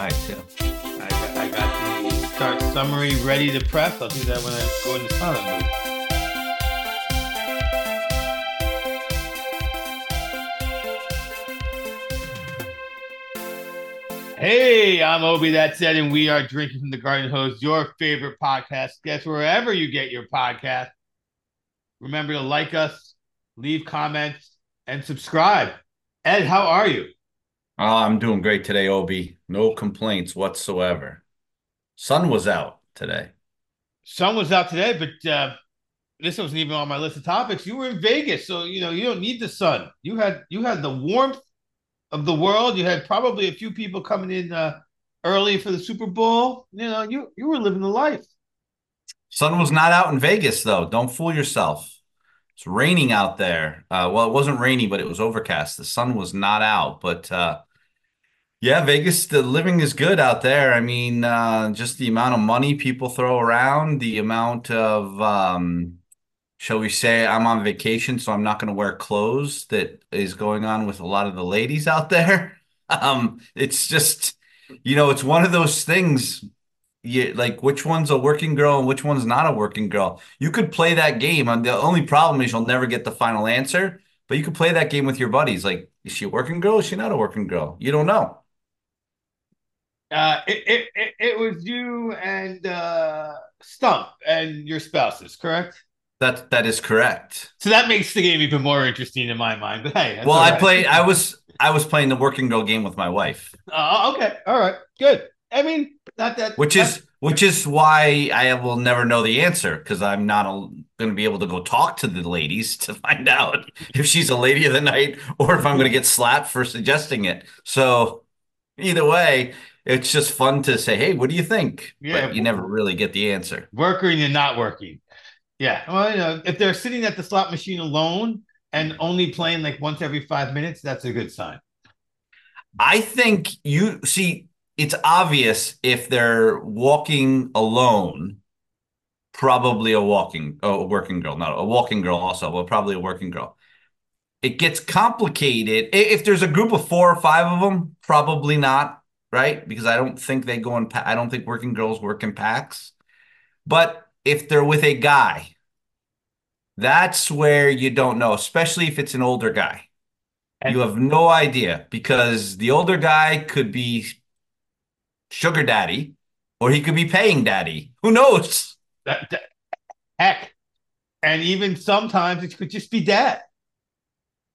you got to do the AI too. I got, I got the start summary ready to press. I'll do that when I go into silent mode. Hey, I'm Obi. That said, and we are drinking from the garden hose. Your favorite podcast. Guess wherever you get your podcast. Remember to like us, leave comments, and subscribe. Ed, how are you? Oh, I'm doing great today, Obi. No complaints whatsoever. Sun was out today. Sun was out today, but uh, this wasn't even on my list of topics. You were in Vegas, so you know you don't need the sun. You had you had the warmth of the world. You had probably a few people coming in uh, early for the Super Bowl. You know, you you were living the life. Sun was not out in Vegas though. Don't fool yourself. It's raining out there. Uh, well, it wasn't rainy, but it was overcast. The sun was not out, but uh, yeah, Vegas, the living is good out there. I mean, uh, just the amount of money people throw around, the amount of, um, shall we say, I'm on vacation, so I'm not going to wear clothes that is going on with a lot of the ladies out there. Um, it's just, you know, it's one of those things. You like which one's a working girl and which one's not a working girl. You could play that game, and the only problem is you'll never get the final answer. But you could play that game with your buddies. Like, is she a working girl? Is she not a working girl? You don't know. Uh, it, it, it, it was you and uh, Stump and your spouses, correct? That that is correct. So that makes the game even more interesting in my mind. But hey, well, I played. I was I was playing the working girl game with my wife. Uh, okay, all right, good. I mean, not that. Which is which is why I will never know the answer because I'm not going to be able to go talk to the ladies to find out if she's a lady of the night or if I'm going to get slapped for suggesting it. So either way, it's just fun to say, "Hey, what do you think?" Yeah, but you never really get the answer. Working and not working. Yeah, well, you know, if they're sitting at the slot machine alone and mm-hmm. only playing like once every five minutes, that's a good sign. I think you see. It's obvious if they're walking alone. Probably a walking, oh, a working girl, not a walking girl, also, but probably a working girl it gets complicated. If there's a group of four or five of them, probably not right? Because I don't think they go in. I don't think working girls work in packs. But if they're with a guy, that's where you don't know, especially if it's an older guy. And you have no idea because the older guy could be sugar daddy or he could be paying daddy. Who knows? That, that, heck. And even sometimes it could just be dad.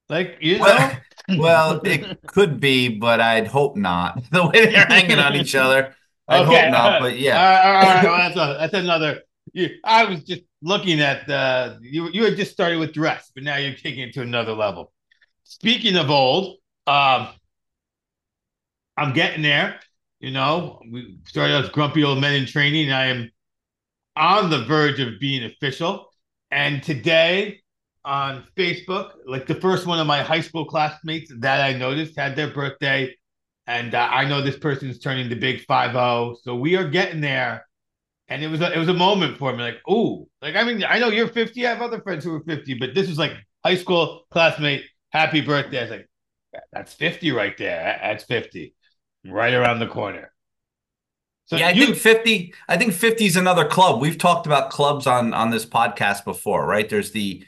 Like, you know? well, it could be, but I'd hope not. The way they're hanging on each other, I okay, hope not. But yeah, all right, all right, well, that's, a, that's another. You, I was just looking at the you. You had just started with dress, but now you're taking it to another level. Speaking of old, um, I'm getting there. You know, we started as grumpy old men in training. I am on the verge of being official, and today on Facebook. Like the first one of my high school classmates that I noticed had their birthday. And uh, I know this person is turning the big 5 0. So we are getting there. And it was a, it was a moment for me, like, oh, like I mean, I know you're 50. I have other friends who are 50, but this was like high school classmate, happy birthday. I was like, that's 50 right there. That's 50, right around the corner. So yeah, I you, think 50, I think 50 is another club. We've talked about clubs on on this podcast before, right? There's the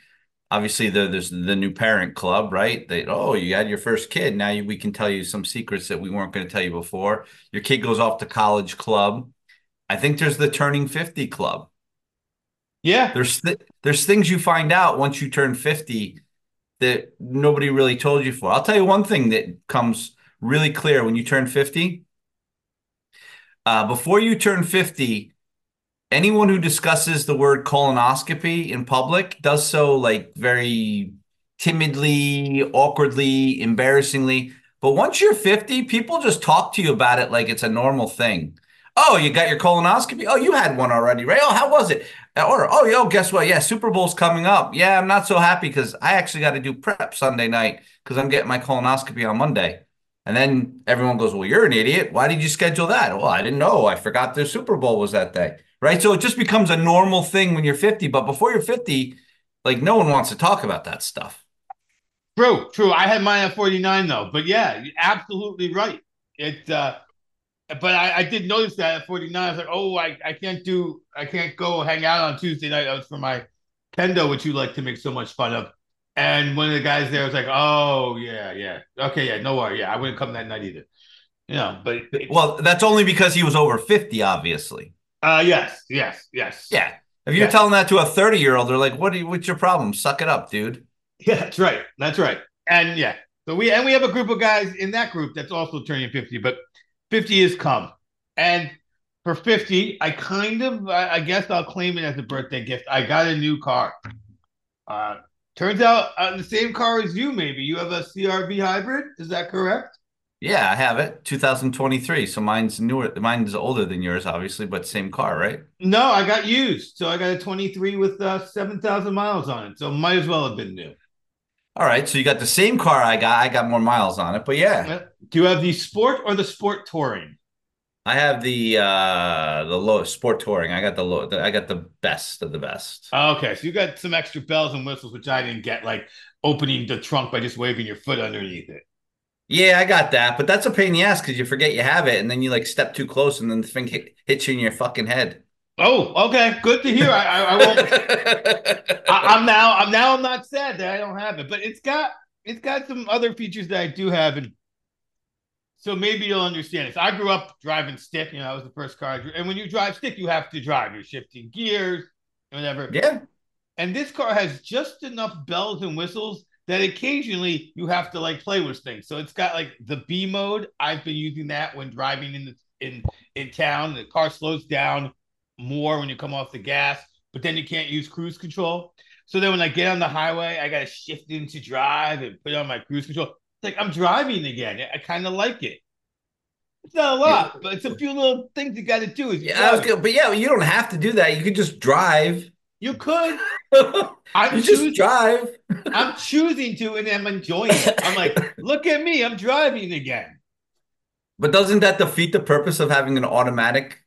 obviously the, there's the new parent club, right? They oh, you had your first kid. Now you, we can tell you some secrets that we weren't going to tell you before. Your kid goes off to college club. I think there's the turning 50 club. Yeah. There's th- there's things you find out once you turn 50 that nobody really told you for. I'll tell you one thing that comes really clear when you turn 50. Uh, before you turn 50, anyone who discusses the word colonoscopy in public does so like very timidly, awkwardly, embarrassingly. But once you're 50, people just talk to you about it like it's a normal thing. Oh, you got your colonoscopy? Oh, you had one already, right? Oh, how was it? Uh, or, oh, yo, guess what? Yeah, Super Bowl's coming up. Yeah, I'm not so happy because I actually got to do prep Sunday night because I'm getting my colonoscopy on Monday. And then everyone goes, Well, you're an idiot. Why did you schedule that? Well, I didn't know. I forgot the Super Bowl was that day right? So it just becomes a normal thing when you're 50. But before you're 50, like no one wants to talk about that stuff. True, true. I had mine at 49 though, but yeah, absolutely right. It uh but I, I did notice that at 49. I was like, oh, I, I can't do, I can't go hang out on Tuesday night. That was for my kendo, which you like to make so much fun of. And one of the guys there was like, oh, yeah, yeah. Okay, yeah, no worry. Yeah, I wouldn't come that night either. You know, but. Well, that's only because he was over 50, obviously. Uh, yes, yes, yes. Yeah. If you're telling that to a 30 year old, they're like, what you, what's your problem? Suck it up, dude. Yeah, that's right. That's right. And yeah, so we and we have a group of guys in that group that's also turning 50, but 50 is come. And for 50, I kind of I, I guess I'll claim it as a birthday gift. I got a new car. Uh turns out uh, the same car as you, maybe. You have a CRV hybrid, is that correct? Yeah, I have it. 2023. So mine's newer. Mine's older than yours, obviously, but same car, right? No, I got used. So I got a 23 with uh, 7,000 miles on it. So might as well have been new. All right. So you got the same car I got. I got more miles on it, but yeah. Do you have the sport or the sport touring? I have the uh the low sport touring. I got the low. The, I got the best of the best. Okay, so you got some extra bells and whistles, which I didn't get, like opening the trunk by just waving your foot underneath it. Yeah, I got that, but that's a pain in the ass because you forget you have it, and then you like step too close, and then the thing hit, hits you in your fucking head. Oh, okay, good to hear. I, I, I won't. I, am now. I'm now. I'm not sad that I don't have it, but it's got it's got some other features that I do have, and so maybe you'll understand this. I grew up driving stick. You know, that was the first car, and when you drive stick, you have to drive. You're shifting gears, whatever. Yeah. And this car has just enough bells and whistles that occasionally you have to like play with things. So it's got like the B mode. I've been using that when driving in the in in town. The car slows down more when you come off the gas, but then you can't use cruise control. So then when I get on the highway, I gotta shift into drive and put on my cruise control. It's like I'm driving again. I kind of like it. It's not a lot, but it's a few little things you got to do. Yeah, gonna, but yeah, you don't have to do that. You could just drive. You could. I'm you choosing, just drive. I'm choosing to, and I'm enjoying it. I'm like, look at me, I'm driving again. But doesn't that defeat the purpose of having an automatic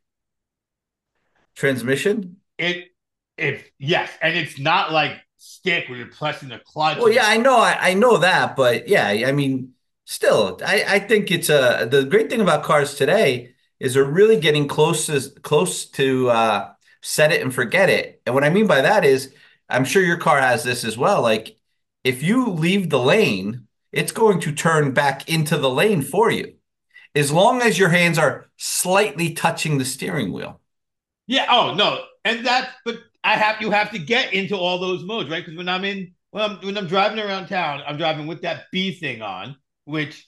transmission? It, if yes, and it's not like stick where you're pressing the clutch. Well, yeah, I know, I, I know that, but yeah, I mean, still, I, I think it's a the great thing about cars today is they're really getting close to close to uh, set it and forget it. And what I mean by that is, I'm sure your car has this as well. Like, if you leave the lane, it's going to turn back into the lane for you, as long as your hands are slightly touching the steering wheel. Yeah. Oh no, and that, but I have you have to get into all those modes, right? Because when I'm in when I'm when I'm driving around town, I'm driving with that B thing on, which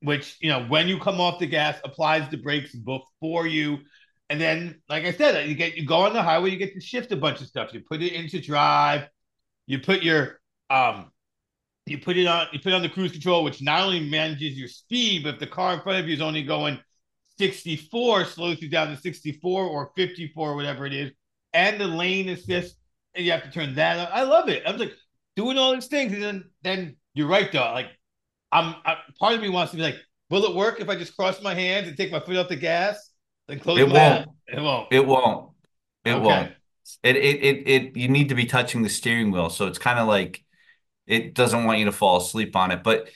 which you know when you come off the gas applies the brakes before you and then, like I said, you get you go on the highway, you get to shift a bunch of stuff. You put it into drive, you put your um you put it on you put it on the cruise control, which not only manages your speed, but if the car in front of you is only going 64, slows you down to 64 or 54, whatever it is, and the lane assist, and you have to turn that on. I love it. I was like doing all these things, and then then you're right though. Like I'm I, part of me wants to be like, will it work if I just cross my hands and take my foot off the gas? Then close it won't. It won't. It won't. It okay. won't. It, it it it you need to be touching the steering wheel, so it's kind of like it doesn't want you to fall asleep on it. But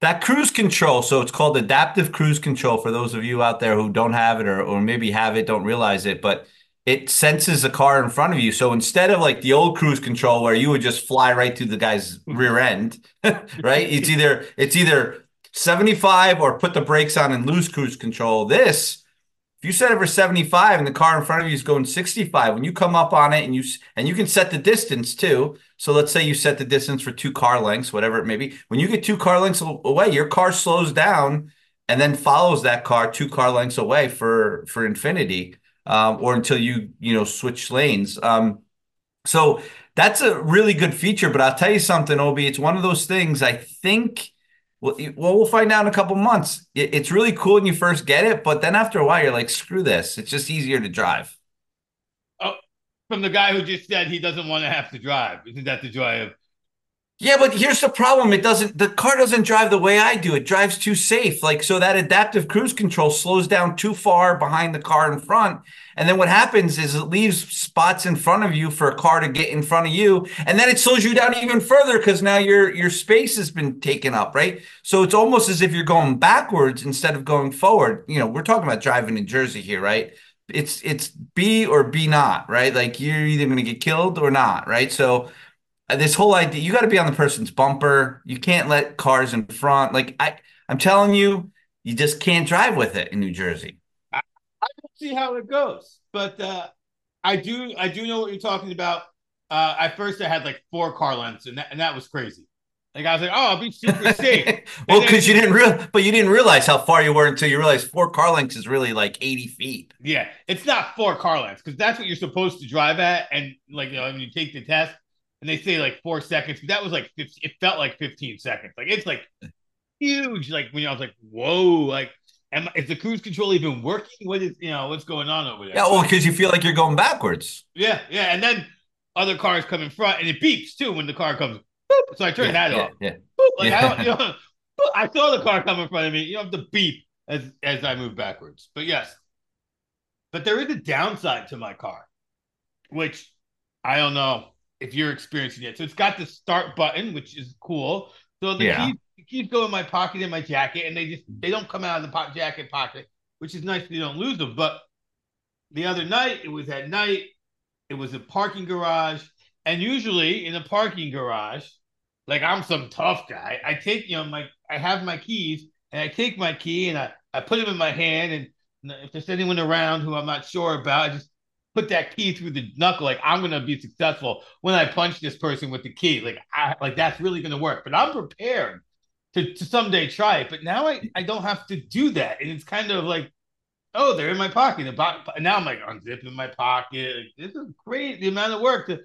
that cruise control, so it's called adaptive cruise control for those of you out there who don't have it or or maybe have it, don't realize it, but it senses the car in front of you. So instead of like the old cruise control where you would just fly right through the guy's rear end, right? It's either it's either 75 or put the brakes on and lose cruise control. This if you set it for 75 and the car in front of you is going 65, when you come up on it and you and you can set the distance too. So let's say you set the distance for two car lengths, whatever it may be. When you get two car lengths away, your car slows down and then follows that car two car lengths away for for infinity, or until you you know switch lanes. Um, so that's a really good feature. But I'll tell you something, Obi. It's one of those things. I think well, well, we'll find out in a couple months. It's really cool when you first get it, but then after a while, you're like, screw this. It's just easier to drive. Oh, from the guy who just said he doesn't want to have to drive. Isn't that the joy of? Yeah, but here's the problem. It doesn't, the car doesn't drive the way I do. It drives too safe. Like, so that adaptive cruise control slows down too far behind the car in front. And then what happens is it leaves spots in front of you for a car to get in front of you. And then it slows you down even further because now your, your space has been taken up, right? So it's almost as if you're going backwards instead of going forward. You know, we're talking about driving in Jersey here, right? It's, it's be or be not, right? Like you're either going to get killed or not, right? So, this whole idea you got to be on the person's bumper. You can't let cars in front. Like i i'm telling you you just can't drive with it in new jersey. I, I don't see how it goes but uh i do i do know what you're talking about. Uh at first i had like four car lengths and that, and that was crazy. Like I was like, "Oh, I'll be super safe." well, because you didn't real, but you didn't realize how far you were until you realized four car lengths is really like eighty feet. Yeah, it's not four car lengths because that's what you're supposed to drive at, and like you know, when you take the test, and they say like four seconds. That was like 50, it felt like 15 seconds. Like it's like huge. Like when I was like, whoa, like am, is the cruise control even working? What is you know what's going on over there? Yeah, well, because you feel like you're going backwards. Yeah, yeah, and then other cars come in front, and it beeps too when the car comes. So I turn yeah, that yeah, off. Yeah, like yeah. I don't, you know, I saw the car come in front of me. You don't have to beep as as I move backwards. But yes, but there is a downside to my car, which I don't know if you're experiencing it. So it's got the start button, which is cool. So the yeah. keys, the keys go in my pocket in my jacket, and they just they don't come out of the po- jacket pocket, which is nice. You don't lose them. But the other night, it was at night. It was a parking garage, and usually in a parking garage, like I'm some tough guy. I take you know my I have my keys, and I take my key and I I put them in my hand, and if there's anyone around who I'm not sure about, I just put that key through the knuckle, like I'm gonna be successful when I punch this person with the key. Like I like that's really gonna work. But I'm prepared to, to someday try it. But now I, I don't have to do that. And it's kind of like, oh, they're in my pocket. Now I'm like unzipping my pocket. Like, this is great. The amount of work to,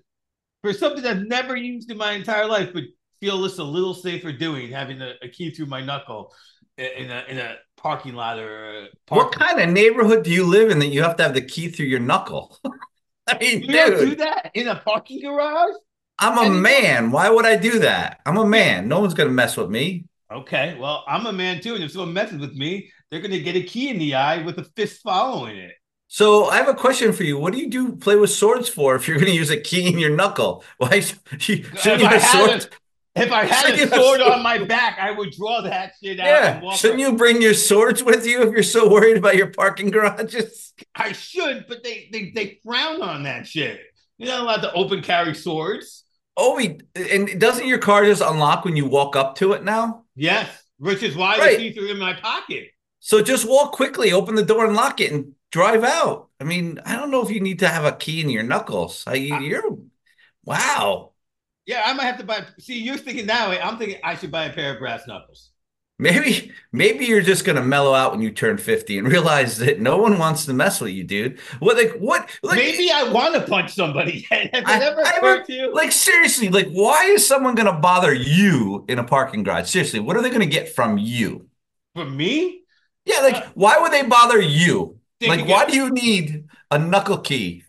for something I've never used in my entire life, but feel this a little safer doing, having a, a key through my knuckle in a in a parking lot or what kind of neighborhood do you live in that you have to have the key through your knuckle? I mean, you dude, don't that in a parking garage. I'm a man. Why would I do that? I'm a man. No one's gonna mess with me. Okay, well, I'm a man too, and if someone messes with me, they're gonna get a key in the eye with a fist following it. So I have a question for you. What do you do play with swords for if you're going to use a key in your knuckle? Why shouldn't you have swords? If I had a sword on my back, I would draw that shit out. Yeah. Shouldn't you bring your swords with you if you're so worried about your parking garages? I should, but they they, they frown on that shit. You're not allowed to open carry swords. Oh, and doesn't your car just unlock when you walk up to it now? Yes, which is why right. the keys are in my pocket. So just walk quickly, open the door, and lock it, and drive out. I mean, I don't know if you need to have a key in your knuckles. I, you're wow. Yeah, I might have to buy. See, you're thinking that way. I'm thinking I should buy a pair of brass knuckles. Maybe, maybe you're just gonna mellow out when you turn 50 and realize that no one wants to mess with you, dude. What, like, what? Like, maybe I want to punch somebody. Has it ever to you? Like, seriously, like, why is someone gonna bother you in a parking garage? Seriously, what are they gonna get from you? From me? Yeah, like, uh, why would they bother you? Like, why do you need a knuckle key?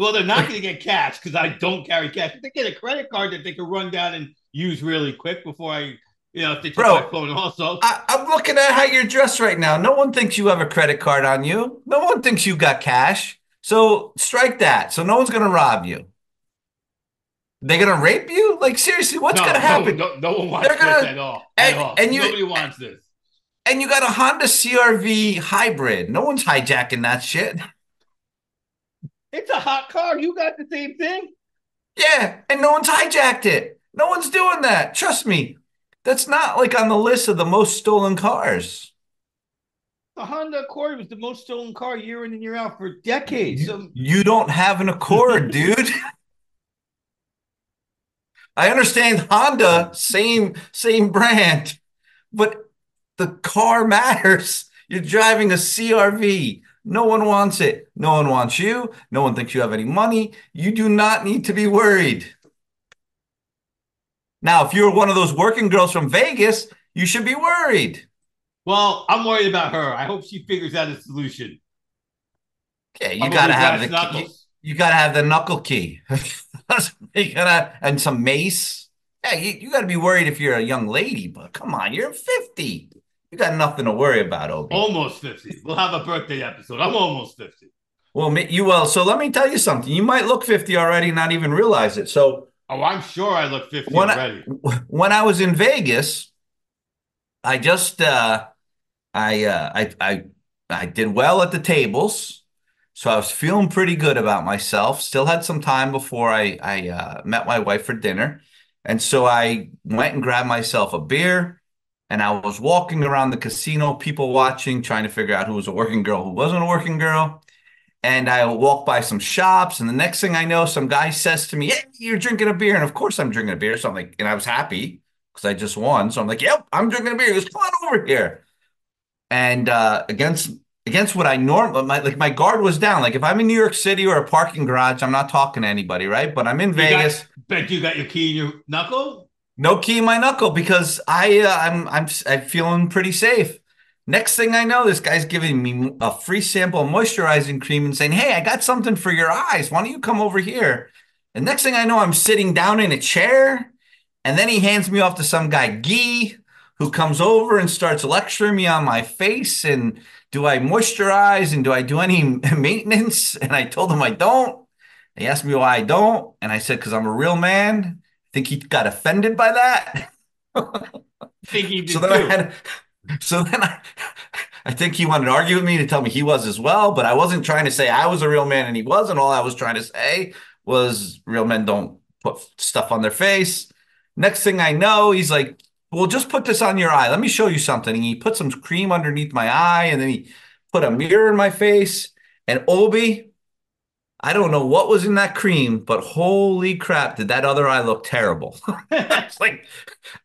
Well, they're not going to get cash because I don't carry cash. They get a credit card that they can run down and use really quick before I, you know, if they take Bro, my phone also. I, I'm looking at how you're dressed right now. No one thinks you have a credit card on you. No one thinks you got cash. So strike that. So no one's going to rob you. They're gonna rape you? Like seriously, what's no, gonna happen? No, no, no one wants They're gonna, this at all. At and, all. And you, Nobody wants this. And you got a Honda CRV hybrid. No one's hijacking that shit. It's a hot car. You got the same thing. Yeah, and no one's hijacked it. No one's doing that. Trust me. That's not like on the list of the most stolen cars. The Honda Accord was the most stolen car year in and year out for decades. You, so... you don't have an Accord, dude. I understand Honda, same same brand, but the car matters. You're driving a CRV. No one wants it. No one wants you. No one thinks you have any money. You do not need to be worried. Now, if you're one of those working girls from Vegas, you should be worried. Well, I'm worried about her. I hope she figures out a solution. Okay, you gotta have the you, you, gotta have the knuckle key. you gotta and some mace. Yeah, you, you got to be worried if you're a young lady, but come on, you're 50. You got nothing to worry about, Obi. Almost 50. We'll have a birthday episode. I'm almost 50. Well, you well, so let me tell you something. You might look 50 already, not even realize it. So, oh, I'm sure I look 50 when already. I, when I was in Vegas, I just uh I uh I I I did well at the tables. So I was feeling pretty good about myself. Still had some time before I I uh, met my wife for dinner. And so I went and grabbed myself a beer and I was walking around the casino, people watching, trying to figure out who was a working girl, who wasn't a working girl. And I walked by some shops, and the next thing I know, some guy says to me, Hey, you're drinking a beer. And of course I'm drinking a beer. So I'm like, and I was happy because I just won. So I'm like, Yep, I'm drinking a beer. He goes, Come on over here. And uh, against against what I normally my like my guard was down. Like if I'm in New York City or a parking garage, I'm not talking to anybody, right? But I'm in You Vegas. got, bet you got your key in your knuckle. No key in my knuckle because I uh, I'm I'm I'm feeling pretty safe. Next thing I know, this guy's giving me a free sample of moisturizing cream and saying, "Hey, I got something for your eyes. Why don't you come over here?" And next thing I know, I'm sitting down in a chair, and then he hands me off to some guy, Guy, who comes over and starts lecturing me on my face and do I moisturize and do I do any maintenance? And I told him I don't. He asked me why I don't, and I said because I'm a real man think he got offended by that. think he did so then too. I had, so then I, I think he wanted to argue with me to tell me he was as well, but I wasn't trying to say I was a real man and he wasn't. All I was trying to say was real men don't put stuff on their face. Next thing I know, he's like, "Well, just put this on your eye. Let me show you something." And he put some cream underneath my eye, and then he put a mirror in my face. And Obi, I don't know what was in that cream, but holy crap, did that other eye look terrible? I was like,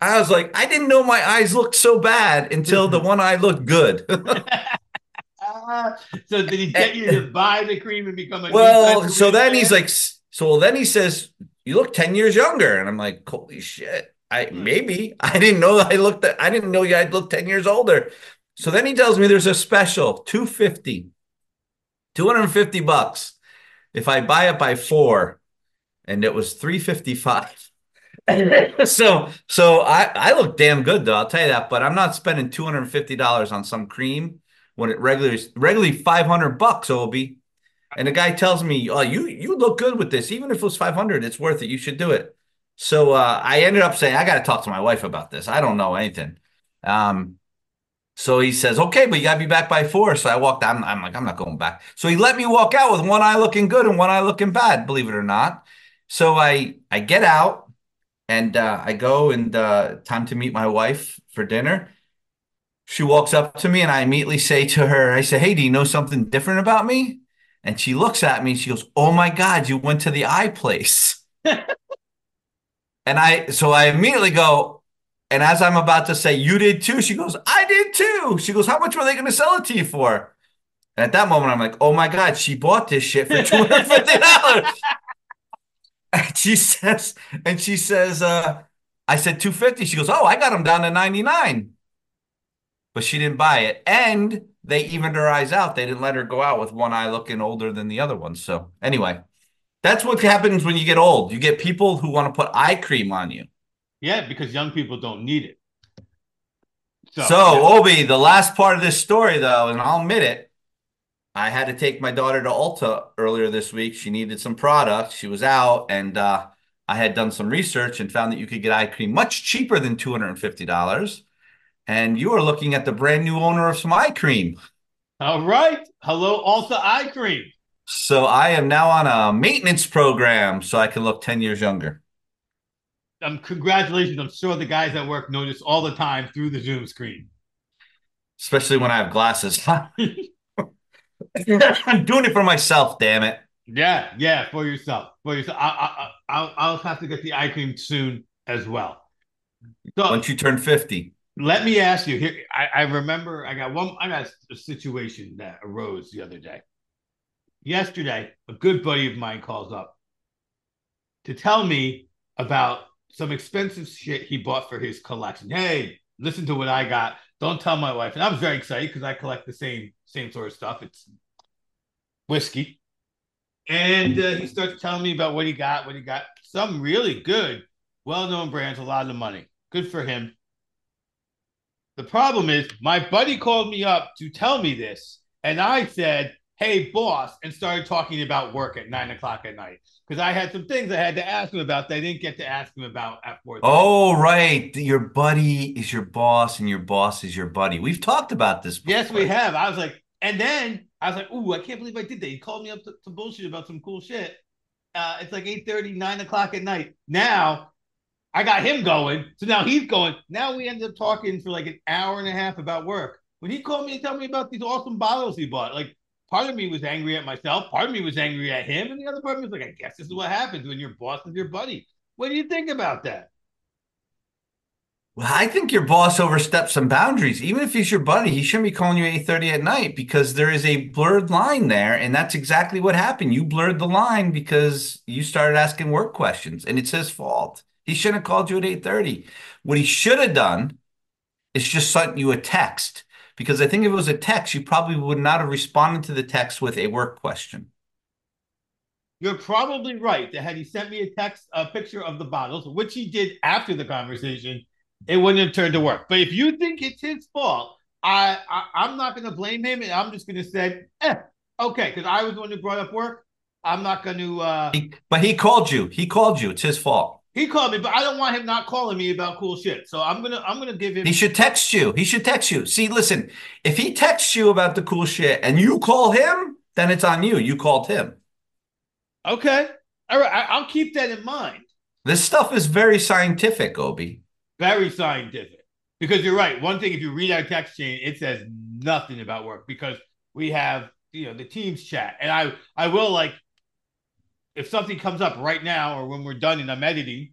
I was like, I didn't know my eyes looked so bad until the one eye looked good. So did he get you to eh, buy the cream and become a well, so then he's like, so then he says, "You look ten years younger," and I'm like, "Holy shit!" I hmm. maybe I didn't know I looked. I didn't know you I'd look ten years older. So then he tells me there's a special 250, 250 bucks if I buy it by four, and it was 355. so so I I look damn good though, I'll tell you that, but I'm not spending $250 on some cream when it regularly regularly 500 bucks, Obi. And the guy tells me, "Oh, you you look good with this. Even if it was 500, it's worth it. You should do it." So uh, I ended up saying, "I got to talk to my wife about this. I don't know anything." Um, so he says, "Okay, but you got to be back by four. So I walked. I'm, I'm like, I'm not going back. So he let me walk out with one eye looking good and one eye looking bad. Believe it or not. So I I get out and uh, I go and uh, time to meet my wife for dinner. She walks up to me and I immediately say to her, I say, "Hey, do you know something different about me?" And she looks at me and she goes, "Oh my God, you went to the eye place." and I so I immediately go, and as I'm about to say, "You did too," she goes, "I did too." She goes, "How much were they going to sell it to you for?" And at that moment, I'm like, "Oh my God, she bought this shit for two hundred fifty dollars." and she says, and she says, uh, "I said two fifty. She goes, "Oh, I got them down to ninety nine. But she didn't buy it, and they evened her eyes out. They didn't let her go out with one eye looking older than the other one. So anyway, that's what happens when you get old. You get people who want to put eye cream on you. Yeah, because young people don't need it. So, So, Obi, the last part of this story, though, and I'll admit it, I had to take my daughter to Ulta earlier this week. She needed some product. She was out, and uh, I had done some research and found that you could get eye cream much cheaper than $250. And you are looking at the brand new owner of some eye cream. all right. Hello, Ulta Eye Cream. So I am now on a maintenance program so I can look 10 years younger. Um, congratulations. I'm sure the guys at work notice all the time through the Zoom screen. especially when I have glasses. I'm doing it for myself, damn it. Yeah, yeah, for yourself. For yourself. I, I, I, I'll, I'll have to get the eye cream soon as well. So Once you turn 50. let me ask you here. I, I remember I got one. I got a situation that arose the other day. Yesterday, a good buddy of mine calls up to tell me about some expensive shit he bought for his collection. Hey, listen to what I got. Don't tell my wife. And I was very excited because I collect the same same sort of stuff. It's whiskey. And uh, he starts telling me about what he got, what he got. Some really good well-known brands, a lot of money. Good for him. The problem is, my buddy called me up to tell me this, and I said, "Hey, boss," and started talking about work at nine o'clock at night because I had some things I had to ask him about that I didn't get to ask him about at four. Oh, right. Your buddy is your boss, and your boss is your buddy. We've talked about this. Before. Yes, we have. I was like, and then I was like, "Ooh, I can't believe I did that." He called me up to, to bullshit about some cool shit. Uh, it's like 8 30, 9 o'clock at night. Now I got him going. So now he's going. Now we ended up talking for like an hour and a half about work. When he called me and told me about these awesome bottles he bought, like part of me was angry at myself, part of me was angry at him, and the other part of me was like, I guess this is what happens when your boss is your buddy. What do you think about that? Well, I think your boss overstepped some boundaries. Even if he's your buddy, he shouldn't be calling you 8:30 at night because there is a blurred line there. And that's exactly what happened. You blurred the line because you started asking work questions, and it's his fault. He shouldn't have called you at 8:30. What he should have done is just sent you a text. Because I think if it was a text, you probably would not have responded to the text with a work question. You're probably right that had he sent me a text, a picture of the bottles, which he did after the conversation, it wouldn't have turned to work. But if you think it's his fault, I, I am not going to blame him, and I'm just going to say, eh, okay, because I was the one who brought up work. I'm not going to. Uh, he, but he called you. He called you. It's his fault. He called me, but I don't want him not calling me about cool shit. So I'm gonna I'm gonna give him. He should text you. He should text you. See, listen, if he texts you about the cool shit and you call him, then it's on you. You called him. Okay. All right. I'll keep that in mind. This stuff is very scientific, Obi. Very scientific. Because you're right. One thing, if you read our text chain, it says nothing about work because we have you know the teams chat, and I I will like if something comes up right now or when we're done and I'm editing,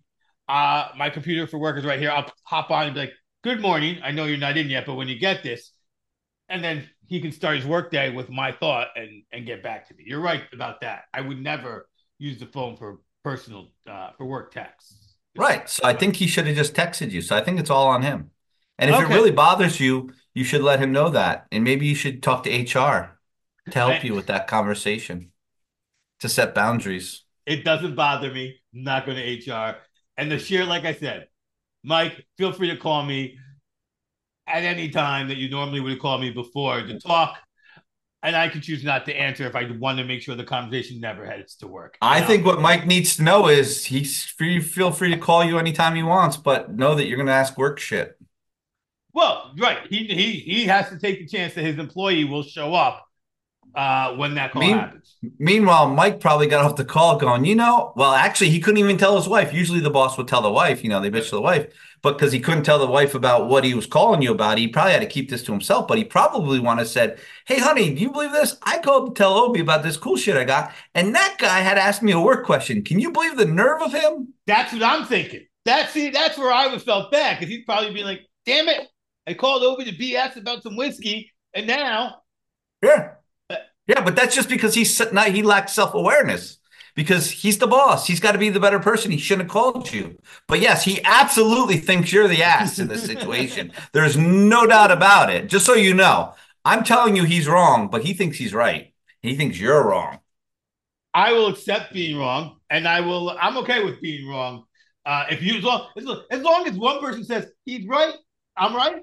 uh, my computer for work is right here. I'll hop on and be like, "Good morning. I know you're not in yet, but when you get this," and then he can start his workday with my thought and and get back to me. You're right about that. I would never use the phone for personal uh, for work texts. Right. So I think he should have just texted you. So I think it's all on him. And if okay. it really bothers you, you should let him know that. And maybe you should talk to HR to help I, you with that conversation to set boundaries. It doesn't bother me. I'm not going to HR. And the sheer, like I said, Mike, feel free to call me at any time that you normally would call me before to talk. And I can choose not to answer if I want to make sure the conversation never heads to work. I know? think what Mike needs to know is he's free, feel free to call you anytime he wants, but know that you're going to ask work shit. Well, right. He, he, he has to take the chance that his employee will show up uh, when that call Mean, happens. Meanwhile, Mike probably got off the call going, you know, well, actually, he couldn't even tell his wife. Usually the boss would tell the wife, you know, they bitch to the wife. But because he couldn't tell the wife about what he was calling you about, he probably had to keep this to himself. But he probably want to said, hey, honey, do you believe this? I called to tell Obi about this cool shit I got. And that guy had asked me a work question. Can you believe the nerve of him? That's what I'm thinking. That's see, that's where I would felt bad because he'd probably be like, damn it, I called Obi to BS about some whiskey. And now yeah. Yeah, but that's just because he's not, he lacks self awareness because he's the boss. He's got to be the better person. He shouldn't have called you. But yes, he absolutely thinks you're the ass in this situation. There's no doubt about it. Just so you know, I'm telling you he's wrong, but he thinks he's right. He thinks you're wrong. I will accept being wrong, and I will. I'm okay with being wrong. Uh, if you as long, as long as one person says he's right, I'm right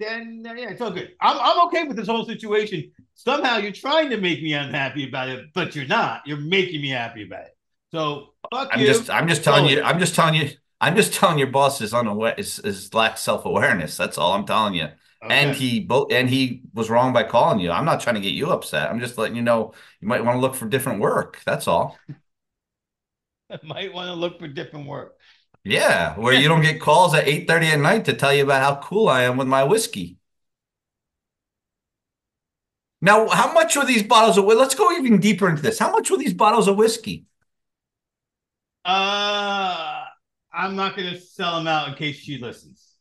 then uh, yeah, it's all good. I'm, I'm okay with this whole situation. Somehow you're trying to make me unhappy about it, but you're not. You're making me happy about it. So I'm you. just I'm just telling you. I'm just telling you. I'm just telling your boss is unaware is, is lacks self awareness. That's all I'm telling you. Okay. And he both and he was wrong by calling you. I'm not trying to get you upset. I'm just letting you know you might want to look for different work. That's all. I might want to look for different work. Yeah, where you don't get calls at 8:30 at night to tell you about how cool I am with my whiskey. Now, how much are these bottles of let's go even deeper into this. How much were these bottles of whiskey? Uh I'm not gonna sell them out in case she listens.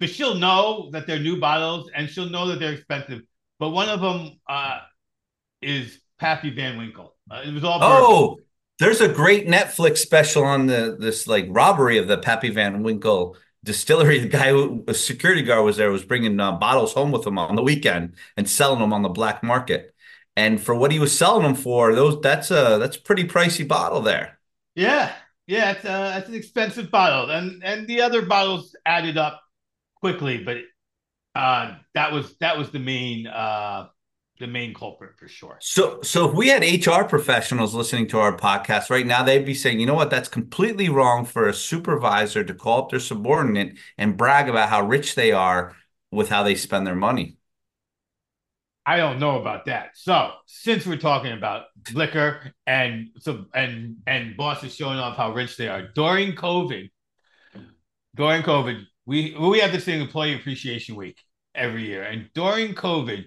But she'll know that they're new bottles and she'll know that they're expensive. But one of them uh is Pappy Van Winkle. Uh, it was all Oh, there's a great Netflix special on the this like robbery of the Pappy Van Winkle distillery. The guy who a security guard was there was bringing uh, bottles home with him on the weekend and selling them on the black market. And for what he was selling them for, those that's a that's a pretty pricey bottle there. Yeah, Yeah, it's uh, it's an expensive bottle, and and the other bottles added up quickly, but uh, that was that was the main uh, the main culprit for sure. So, so if we had HR professionals listening to our podcast right now, they'd be saying, you know what, that's completely wrong for a supervisor to call up their subordinate and brag about how rich they are with how they spend their money. I don't know about that. So, since we're talking about liquor and so and and bosses showing off how rich they are during COVID, during COVID, we we have this thing Employee Appreciation Week every year, and during COVID,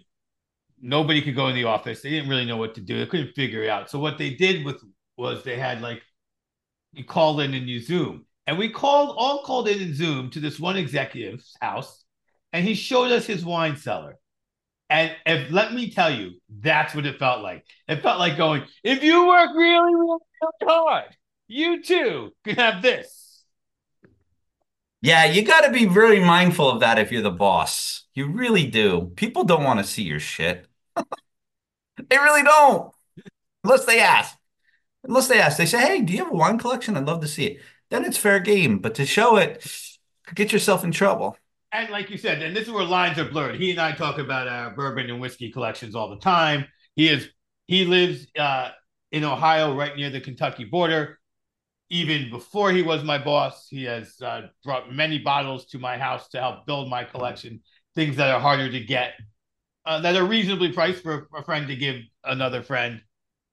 nobody could go in the office. They didn't really know what to do. They couldn't figure it out. So what they did with was they had like you call in and you Zoom, and we called all called in and Zoom to this one executive's house, and he showed us his wine cellar. And if let me tell you, that's what it felt like. It felt like going, if you work really, really hard, you too can have this. Yeah, you got to be very mindful of that if you're the boss. You really do. People don't want to see your shit. they really don't. Unless they ask. Unless they ask. They say, hey, do you have a wine collection? I'd love to see it. Then it's fair game. But to show it, get yourself in trouble. And like you said, and this is where lines are blurred. He and I talk about our bourbon and whiskey collections all the time. He is he lives uh, in Ohio, right near the Kentucky border. Even before he was my boss, he has uh, brought many bottles to my house to help build my collection. Things that are harder to get, uh, that are reasonably priced for a friend to give another friend.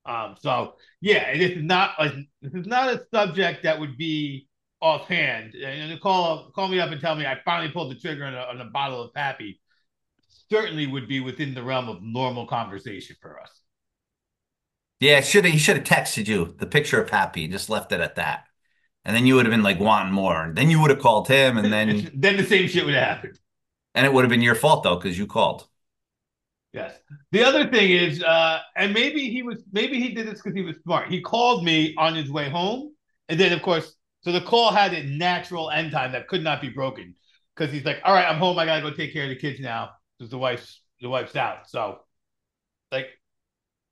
Um, so yeah, it is not a, this is not a subject that would be offhand. And call call me up and tell me I finally pulled the trigger on a, on a bottle of Pappy. Certainly would be within the realm of normal conversation for us. Yeah, should he should have texted you the picture of Pappy and just left it at that. And then you would have been like wanting more. And then you would have called him and then then the same shit would have happened. And it would have been your fault though, because you called. Yes. The other thing is, uh, and maybe he was maybe he did this because he was smart. He called me on his way home. And then of course, so the call had a natural end time that could not be broken. Because he's like, all right, I'm home. I gotta go take care of the kids now. Because the wife's the wife's out. So like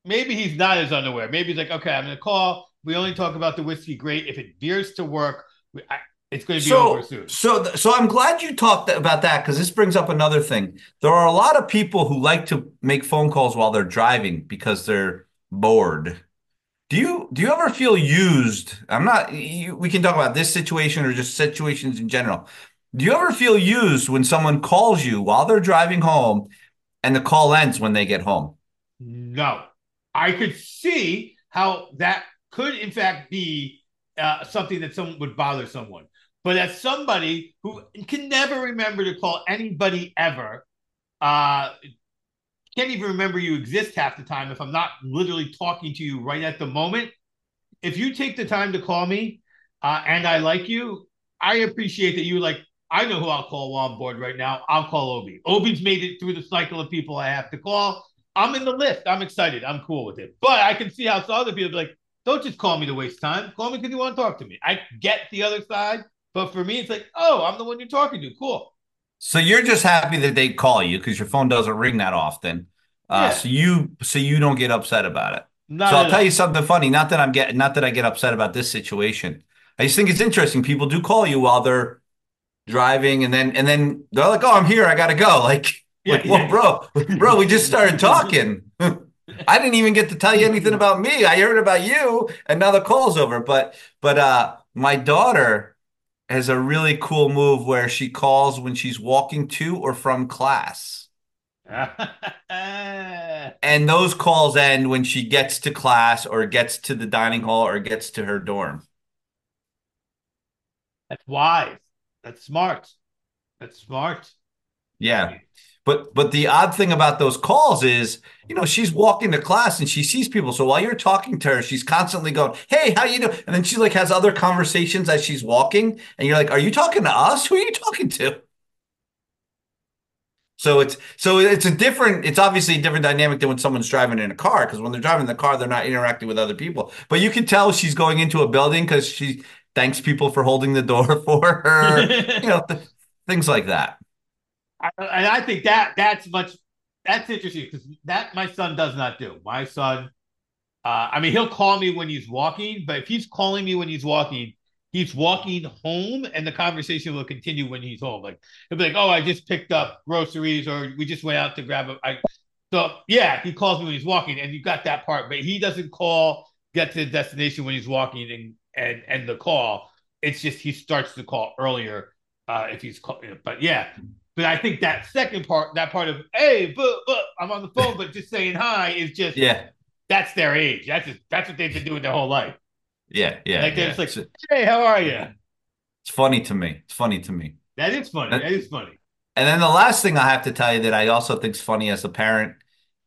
maybe he's not as unaware. Maybe he's like, okay, I'm gonna call. We only talk about the whiskey. Great. If it veers to work, we, I, it's going to be so, over soon. So, so I'm glad you talked about that because this brings up another thing. There are a lot of people who like to make phone calls while they're driving because they're bored. Do you do you ever feel used? I'm not. You, we can talk about this situation or just situations in general. Do you ever feel used when someone calls you while they're driving home, and the call ends when they get home? No, I could see how that could, in fact, be uh, something that someone would bother someone. But as somebody who can never remember to call anybody ever, uh, can't even remember you exist half the time if I'm not literally talking to you right at the moment. If you take the time to call me uh, and I like you, I appreciate that you like. I know who I'll call while I'm bored right now. I'll call Obi. Obi's made it through the cycle of people I have to call. I'm in the list. I'm excited. I'm cool with it. But I can see how some other people be like, don't just call me to waste time. Call me because you want to talk to me. I get the other side. But for me, it's like, oh, I'm the one you're talking to. Cool. So you're just happy that they call you because your phone doesn't ring that often. Uh, yeah. So you so you don't get upset about it. Not so I'll tell you something funny. Not that I'm getting, not that I get upset about this situation. I just think it's interesting. People do call you while they're driving, and then and then they're like, "Oh, I'm here. I gotta go." Like, yeah, like, yeah. well, bro, bro, we just started talking. I didn't even get to tell you anything about me. I heard about you, and now the call's over. But but uh, my daughter has a really cool move where she calls when she's walking to or from class. and those calls end when she gets to class or gets to the dining hall or gets to her dorm. That's wise. That's smart. That's smart. Yeah. But but the odd thing about those calls is, you know, she's walking to class and she sees people. So while you're talking to her, she's constantly going, "Hey, how you doing?" And then she like has other conversations as she's walking, and you're like, "Are you talking to us? Who are you talking to?" So it's so it's a different. It's obviously a different dynamic than when someone's driving in a car because when they're driving in the car, they're not interacting with other people. But you can tell she's going into a building because she thanks people for holding the door for her. you know, th- things like that and I think that that's much that's interesting because that my son does not do. My son, uh, I mean, he'll call me when he's walking, but if he's calling me when he's walking, he's walking home and the conversation will continue when he's home. Like he'll be like, "Oh, I just picked up groceries, or we just went out to grab a." I, so yeah, he calls me when he's walking, and you got that part, but he doesn't call, get to the destination when he's walking, and and and the call. It's just he starts the call earlier uh, if he's call, but yeah. But I think that second part, that part of hey, but, but I'm on the phone, but just saying hi is just Yeah. that's their age. That's just, that's what they've been doing their whole life. Yeah. Yeah. Like they're yeah. just like, hey, how are you? it's funny to me. It's funny to me. That is funny. That is funny. And then the last thing I have to tell you that I also think is funny as a parent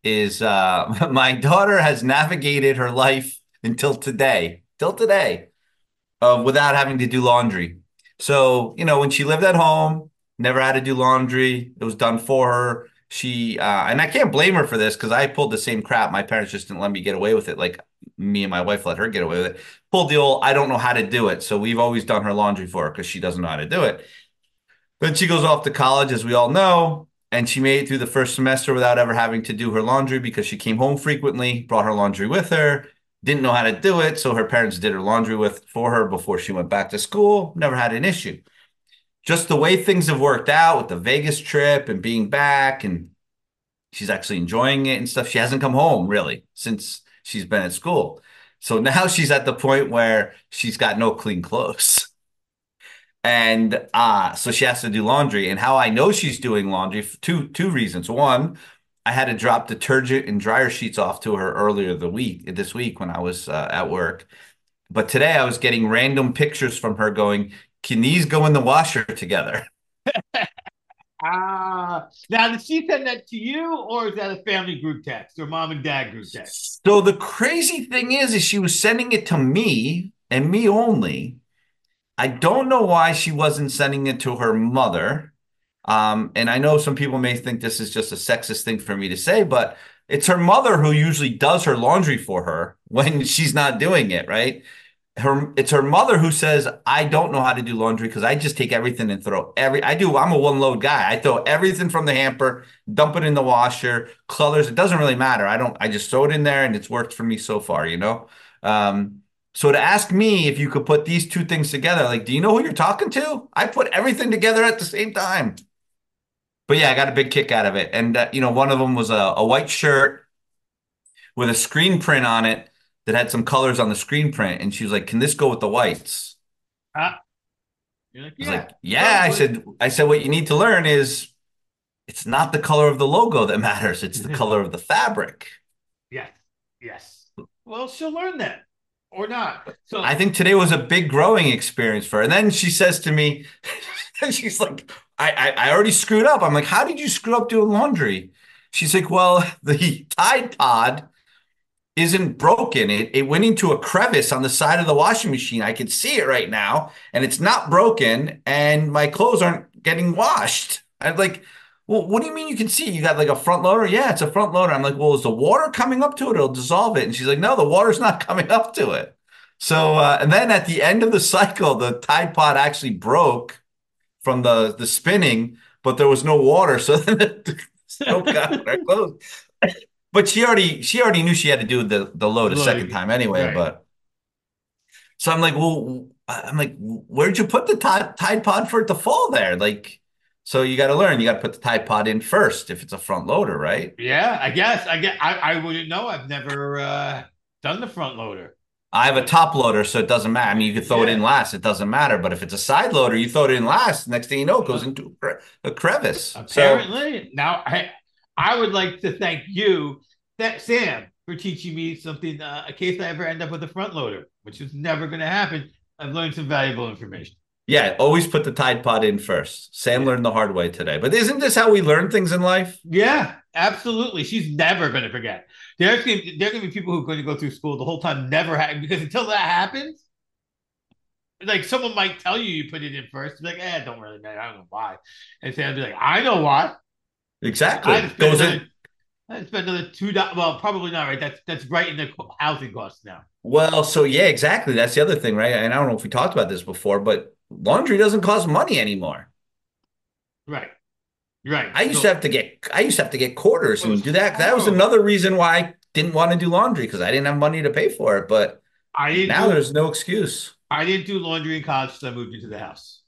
is uh, my daughter has navigated her life until today, till today, uh, without having to do laundry. So, you know, when she lived at home, never had to do laundry. It was done for her. She, uh, and I can't blame her for this because I pulled the same crap. My parents just didn't let me get away with it. Like me and my wife let her get away with it. Pulled the old, I don't know how to do it. So we've always done her laundry for her because she doesn't know how to do it. Then she goes off to college, as we all know, and she made it through the first semester without ever having to do her laundry because she came home frequently, brought her laundry with her, didn't know how to do it, so her parents did her laundry with for her before she went back to school, never had an issue. Just the way things have worked out with the Vegas trip and being back and she's actually enjoying it and stuff. She hasn't come home really since she's been at school. So now she's at the point where she's got no clean clothes. And uh, so she has to do laundry. And how I know she's doing laundry, two two reasons. One, I had to drop detergent and dryer sheets off to her earlier the week this week when I was uh, at work. But today I was getting random pictures from her going, "Can these go in the washer together?" Ah, now did she send that to you, or is that a family group text or mom and dad group text? So the crazy thing is, is she was sending it to me and me only. I don't know why she wasn't sending it to her mother. Um, and I know some people may think this is just a sexist thing for me to say, but it's her mother who usually does her laundry for her when she's not doing it, right? Her it's her mother who says, I don't know how to do laundry because I just take everything and throw every I do, I'm a one load guy. I throw everything from the hamper, dump it in the washer, colors, it doesn't really matter. I don't I just throw it in there and it's worked for me so far, you know? Um, so to ask me if you could put these two things together, like, do you know who you're talking to? I put everything together at the same time. But yeah, I got a big kick out of it. And, uh, you know, one of them was a, a white shirt with a screen print on it that had some colors on the screen print. And she was like, can this go with the whites? Ah, you're like, I yeah, like, yeah. I said, I said, what you need to learn is it's not the color of the logo that matters. It's the color of the fabric. yes, yes. Well, she'll learn that or not. So I think today was a big growing experience for her. And then she says to me, she's like, I, I, I already screwed up. I'm like, how did you screw up doing laundry? She's like, well, the Tide Pod isn't broken. It, it went into a crevice on the side of the washing machine. I can see it right now, and it's not broken, and my clothes aren't getting washed. I'm like, well, what do you mean you can see? You got like a front loader? Yeah, it's a front loader. I'm like, well, is the water coming up to it? It'll dissolve it. And she's like, no, the water's not coming up to it. So, uh, and then at the end of the cycle, the Tide Pod actually broke from the the spinning, but there was no water, so then the soap got our clothes. But she already she already knew she had to do the the load a Load, second time anyway. right. But so I'm like, well, I'm like, where'd you put the Tide, Tide Pod for it to fall there? Like, so you got to learn. You got to put the Tide Pod in first if it's a front loader, right? yeah, I guess I get. I, I wouldn't know. I've never uh, done the front loader. I have a top loader, so it doesn't matter. I mean, you could throw it in last; it doesn't matter. But if it's a side loader, you throw it in last. Next thing you know, it goes into a cre- a crevice. So Apparently, now I I would like to thank you, that Sam, for teaching me something. Uh, in case I ever end up with a front loader, which is never going to happen. I've learned some valuable information. yeah, always put the Tide Pod in first. Sam learned the hard way today. But isn't this how we learn things in life? Yeah, absolutely. She's never going to forget. There's going to, there going to be people who are going to go through school the whole time never ha- because until that happens, like someone might tell you you put it in first, be like, eh, don't really matter. I don't know why. And Sam be like, I know why. Exactly. Spend Goes another, in. I'd spend another two dollars. Well, probably not, right? That's that's right in the housing costs now. Well, so yeah, exactly. That's the other thing, right? And I don't know if we talked about this before, but laundry doesn't cost money anymore. Right. Right. I used So- to have to get I used to have to get quarters and do that. That was oh. another reason why I didn't want to do laundry because I didn't have money to pay for it. But I didn't Now do, there's no excuse. I didn't do laundry in college until I moved into the house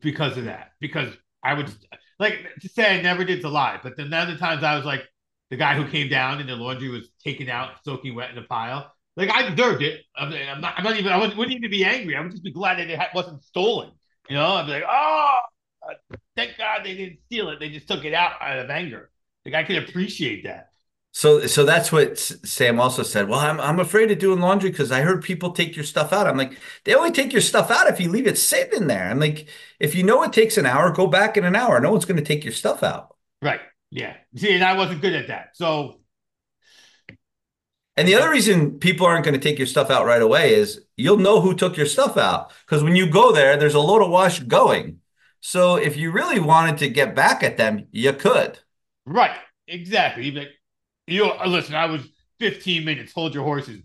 because of that. Because I would like to say I never did to lie, but then other times I was like the guy who came down and the laundry was taken out, soaking wet in a pile. Like I deserved it. I'm, I'm not. I'm not even. I wouldn't, wouldn't even be angry. I would just be glad that it wasn't stolen. You know, I'd be like, oh, uh, thank God they didn't steal it. They just took it out out of anger. Like I can appreciate that. So, so that's what Sam also said. Well, I'm I'm afraid of doing laundry because I heard people take your stuff out. I'm like, they only take your stuff out if you leave it sitting in there. I'm like, if you know it takes an hour, go back in an hour. No one's going to take your stuff out. Right. Yeah. See, and I wasn't good at that. So and the other reason people aren't going to take your stuff out right away is you'll know who took your stuff out because when you go there, there's a load of wash going. So if you really wanted to get back at them, you could. Right. Exactly. Like, you know, listen, I was 15 minutes. Hold your horses.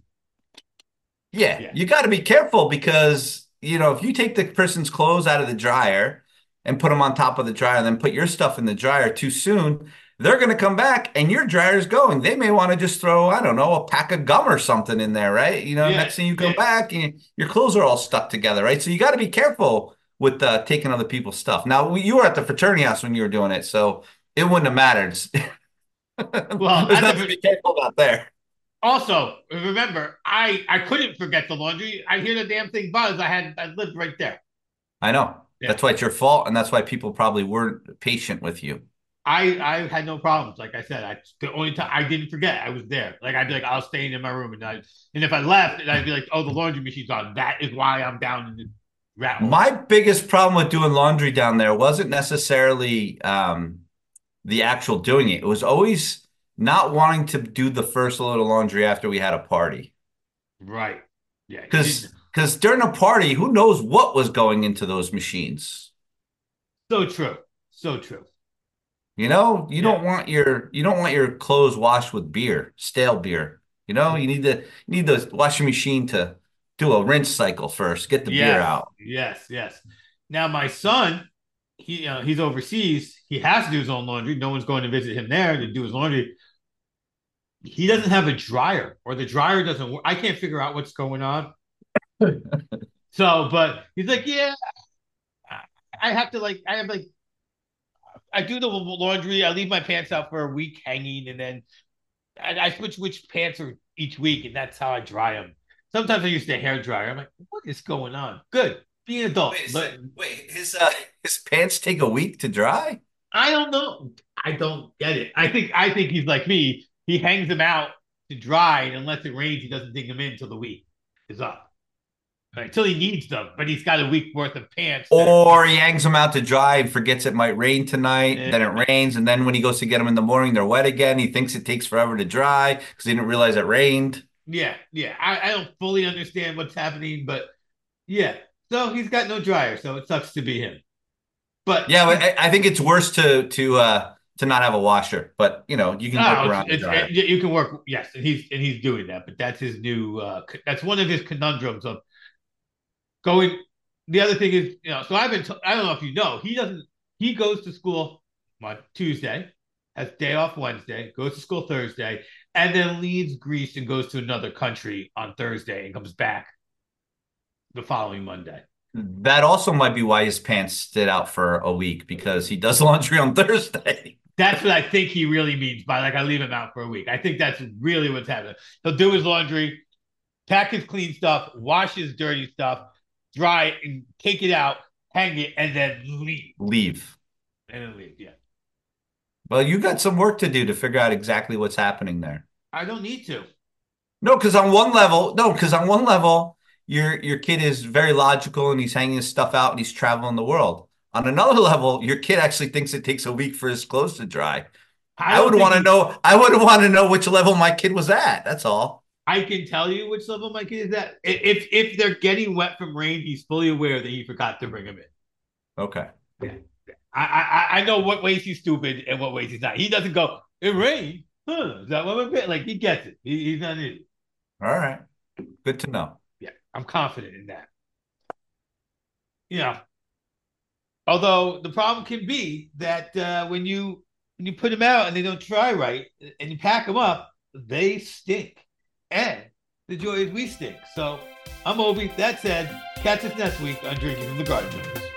Yeah, yeah. you got to be careful because you know if you take the person's clothes out of the dryer and put them on top of the dryer, and then put your stuff in the dryer too soon, they're going to come back and your dryer's going. They may want to just throw, I don't know, a pack of gum or something in there, right? You know, yeah, next thing you come yeah. back and your clothes are all stuck together, right? So you got to be careful with uh, taking other people's stuff. Now, you were at the fraternity house when you were doing it, so it wouldn't have mattered. well, there's nothing to be careful about there. Also, remember, I I couldn't forget the laundry. I hear the damn thing buzz. I had I lived right there. I know. Yeah. That's why it's your fault, and that's why people probably weren't patient with you. I I had no problems. Like I said, I the only time I didn't forget I was there. Like I'd be like, I'll stay in my room, and I and if I left, and I'd be like, oh, the laundry machine's on. That is why I'm down in the rat. My biggest problem with doing laundry down there wasn't necessarily um, the actual doing it. It was always not wanting to do the first load of laundry after we had a party. Right. Yeah. Because because during a party, who knows what was going into those machines? So true. So true. You know, you yeah. don't want your you don't want your clothes washed with beer, stale beer. You know, you mm. need to you need the washing machine to do a rinse cycle first, get the yes, beer out. Yes, yes. Now my son, he uh, he's overseas. He has to do his own laundry. No one's going to visit him there to do his laundry. He doesn't have a dryer, or the dryer doesn't work. I can't figure out what's going on. so, but he's like, yeah, I have to like, I have like I do the laundry. I leave my pants out for a week hanging, and then I, I switch which pants are each week, and that's how I dry them. Sometimes I use the hair dryer. I'm like, what is going on? Good, be an adult. Wait, but wait, his uh, his pants take a week to dry? I don't know. I don't get it. I think I think he's like me. He hangs them out to dry, and unless it rains, he doesn't dig them in until the week is up until he needs them, but he's got a week worth of pants. Or he hangs them out to dry and forgets it might rain tonight. Yeah. Then it rains, and then when he goes to get them in the morning, they're wet again. He thinks it takes forever to dry because he didn't realize it rained. Yeah, yeah. I, I don't fully understand what's happening, but yeah. So he's got no dryer, so it sucks to be him. But yeah, I, I think it's worse to to uh to not have a washer. But you know, you can work around. It's, you can work, yes, and he's and he's doing that. But that's his new. uh That's one of his conundrums of going. The other thing is, you know, so I've been. T- I don't know if you know, he doesn't. He goes to school on Tuesday, has day off Wednesday, goes to school Thursday, and then leaves Greece and goes to another country on Thursday and comes back the following Monday. That also might be why his pants stood out for a week because he does laundry on Thursday. That's what I think he really means by like I leave him out for a week. I think that's really what's happening. He'll do his laundry, pack his clean stuff, wash his dirty stuff, dry it and take it out, hang it, and then leave. Leave. And then leave, yeah. Well, you got some work to do to figure out exactly what's happening there. I don't need to. No, because on one level, no, because on one level, your your kid is very logical and he's hanging his stuff out and he's traveling the world. On another level, your kid actually thinks it takes a week for his clothes to dry. I, I would want to know. I would want to know which level my kid was at. That's all. I can tell you which level my kid is at. If if they're getting wet from rain, he's fully aware that he forgot to bring them in. Okay. Yeah. I, I I know what ways he's stupid and what ways he's not. He doesn't go, it rained. Huh, is that what we're Like he gets it. He, he's not idiot. All right. Good to know. I'm confident in that. Yeah. Although the problem can be that uh, when you when you put them out and they don't try right and you pack them up, they stink. And the joy is we stink. So I'm Obi. That said, catch us next week on Drinking from the Garden.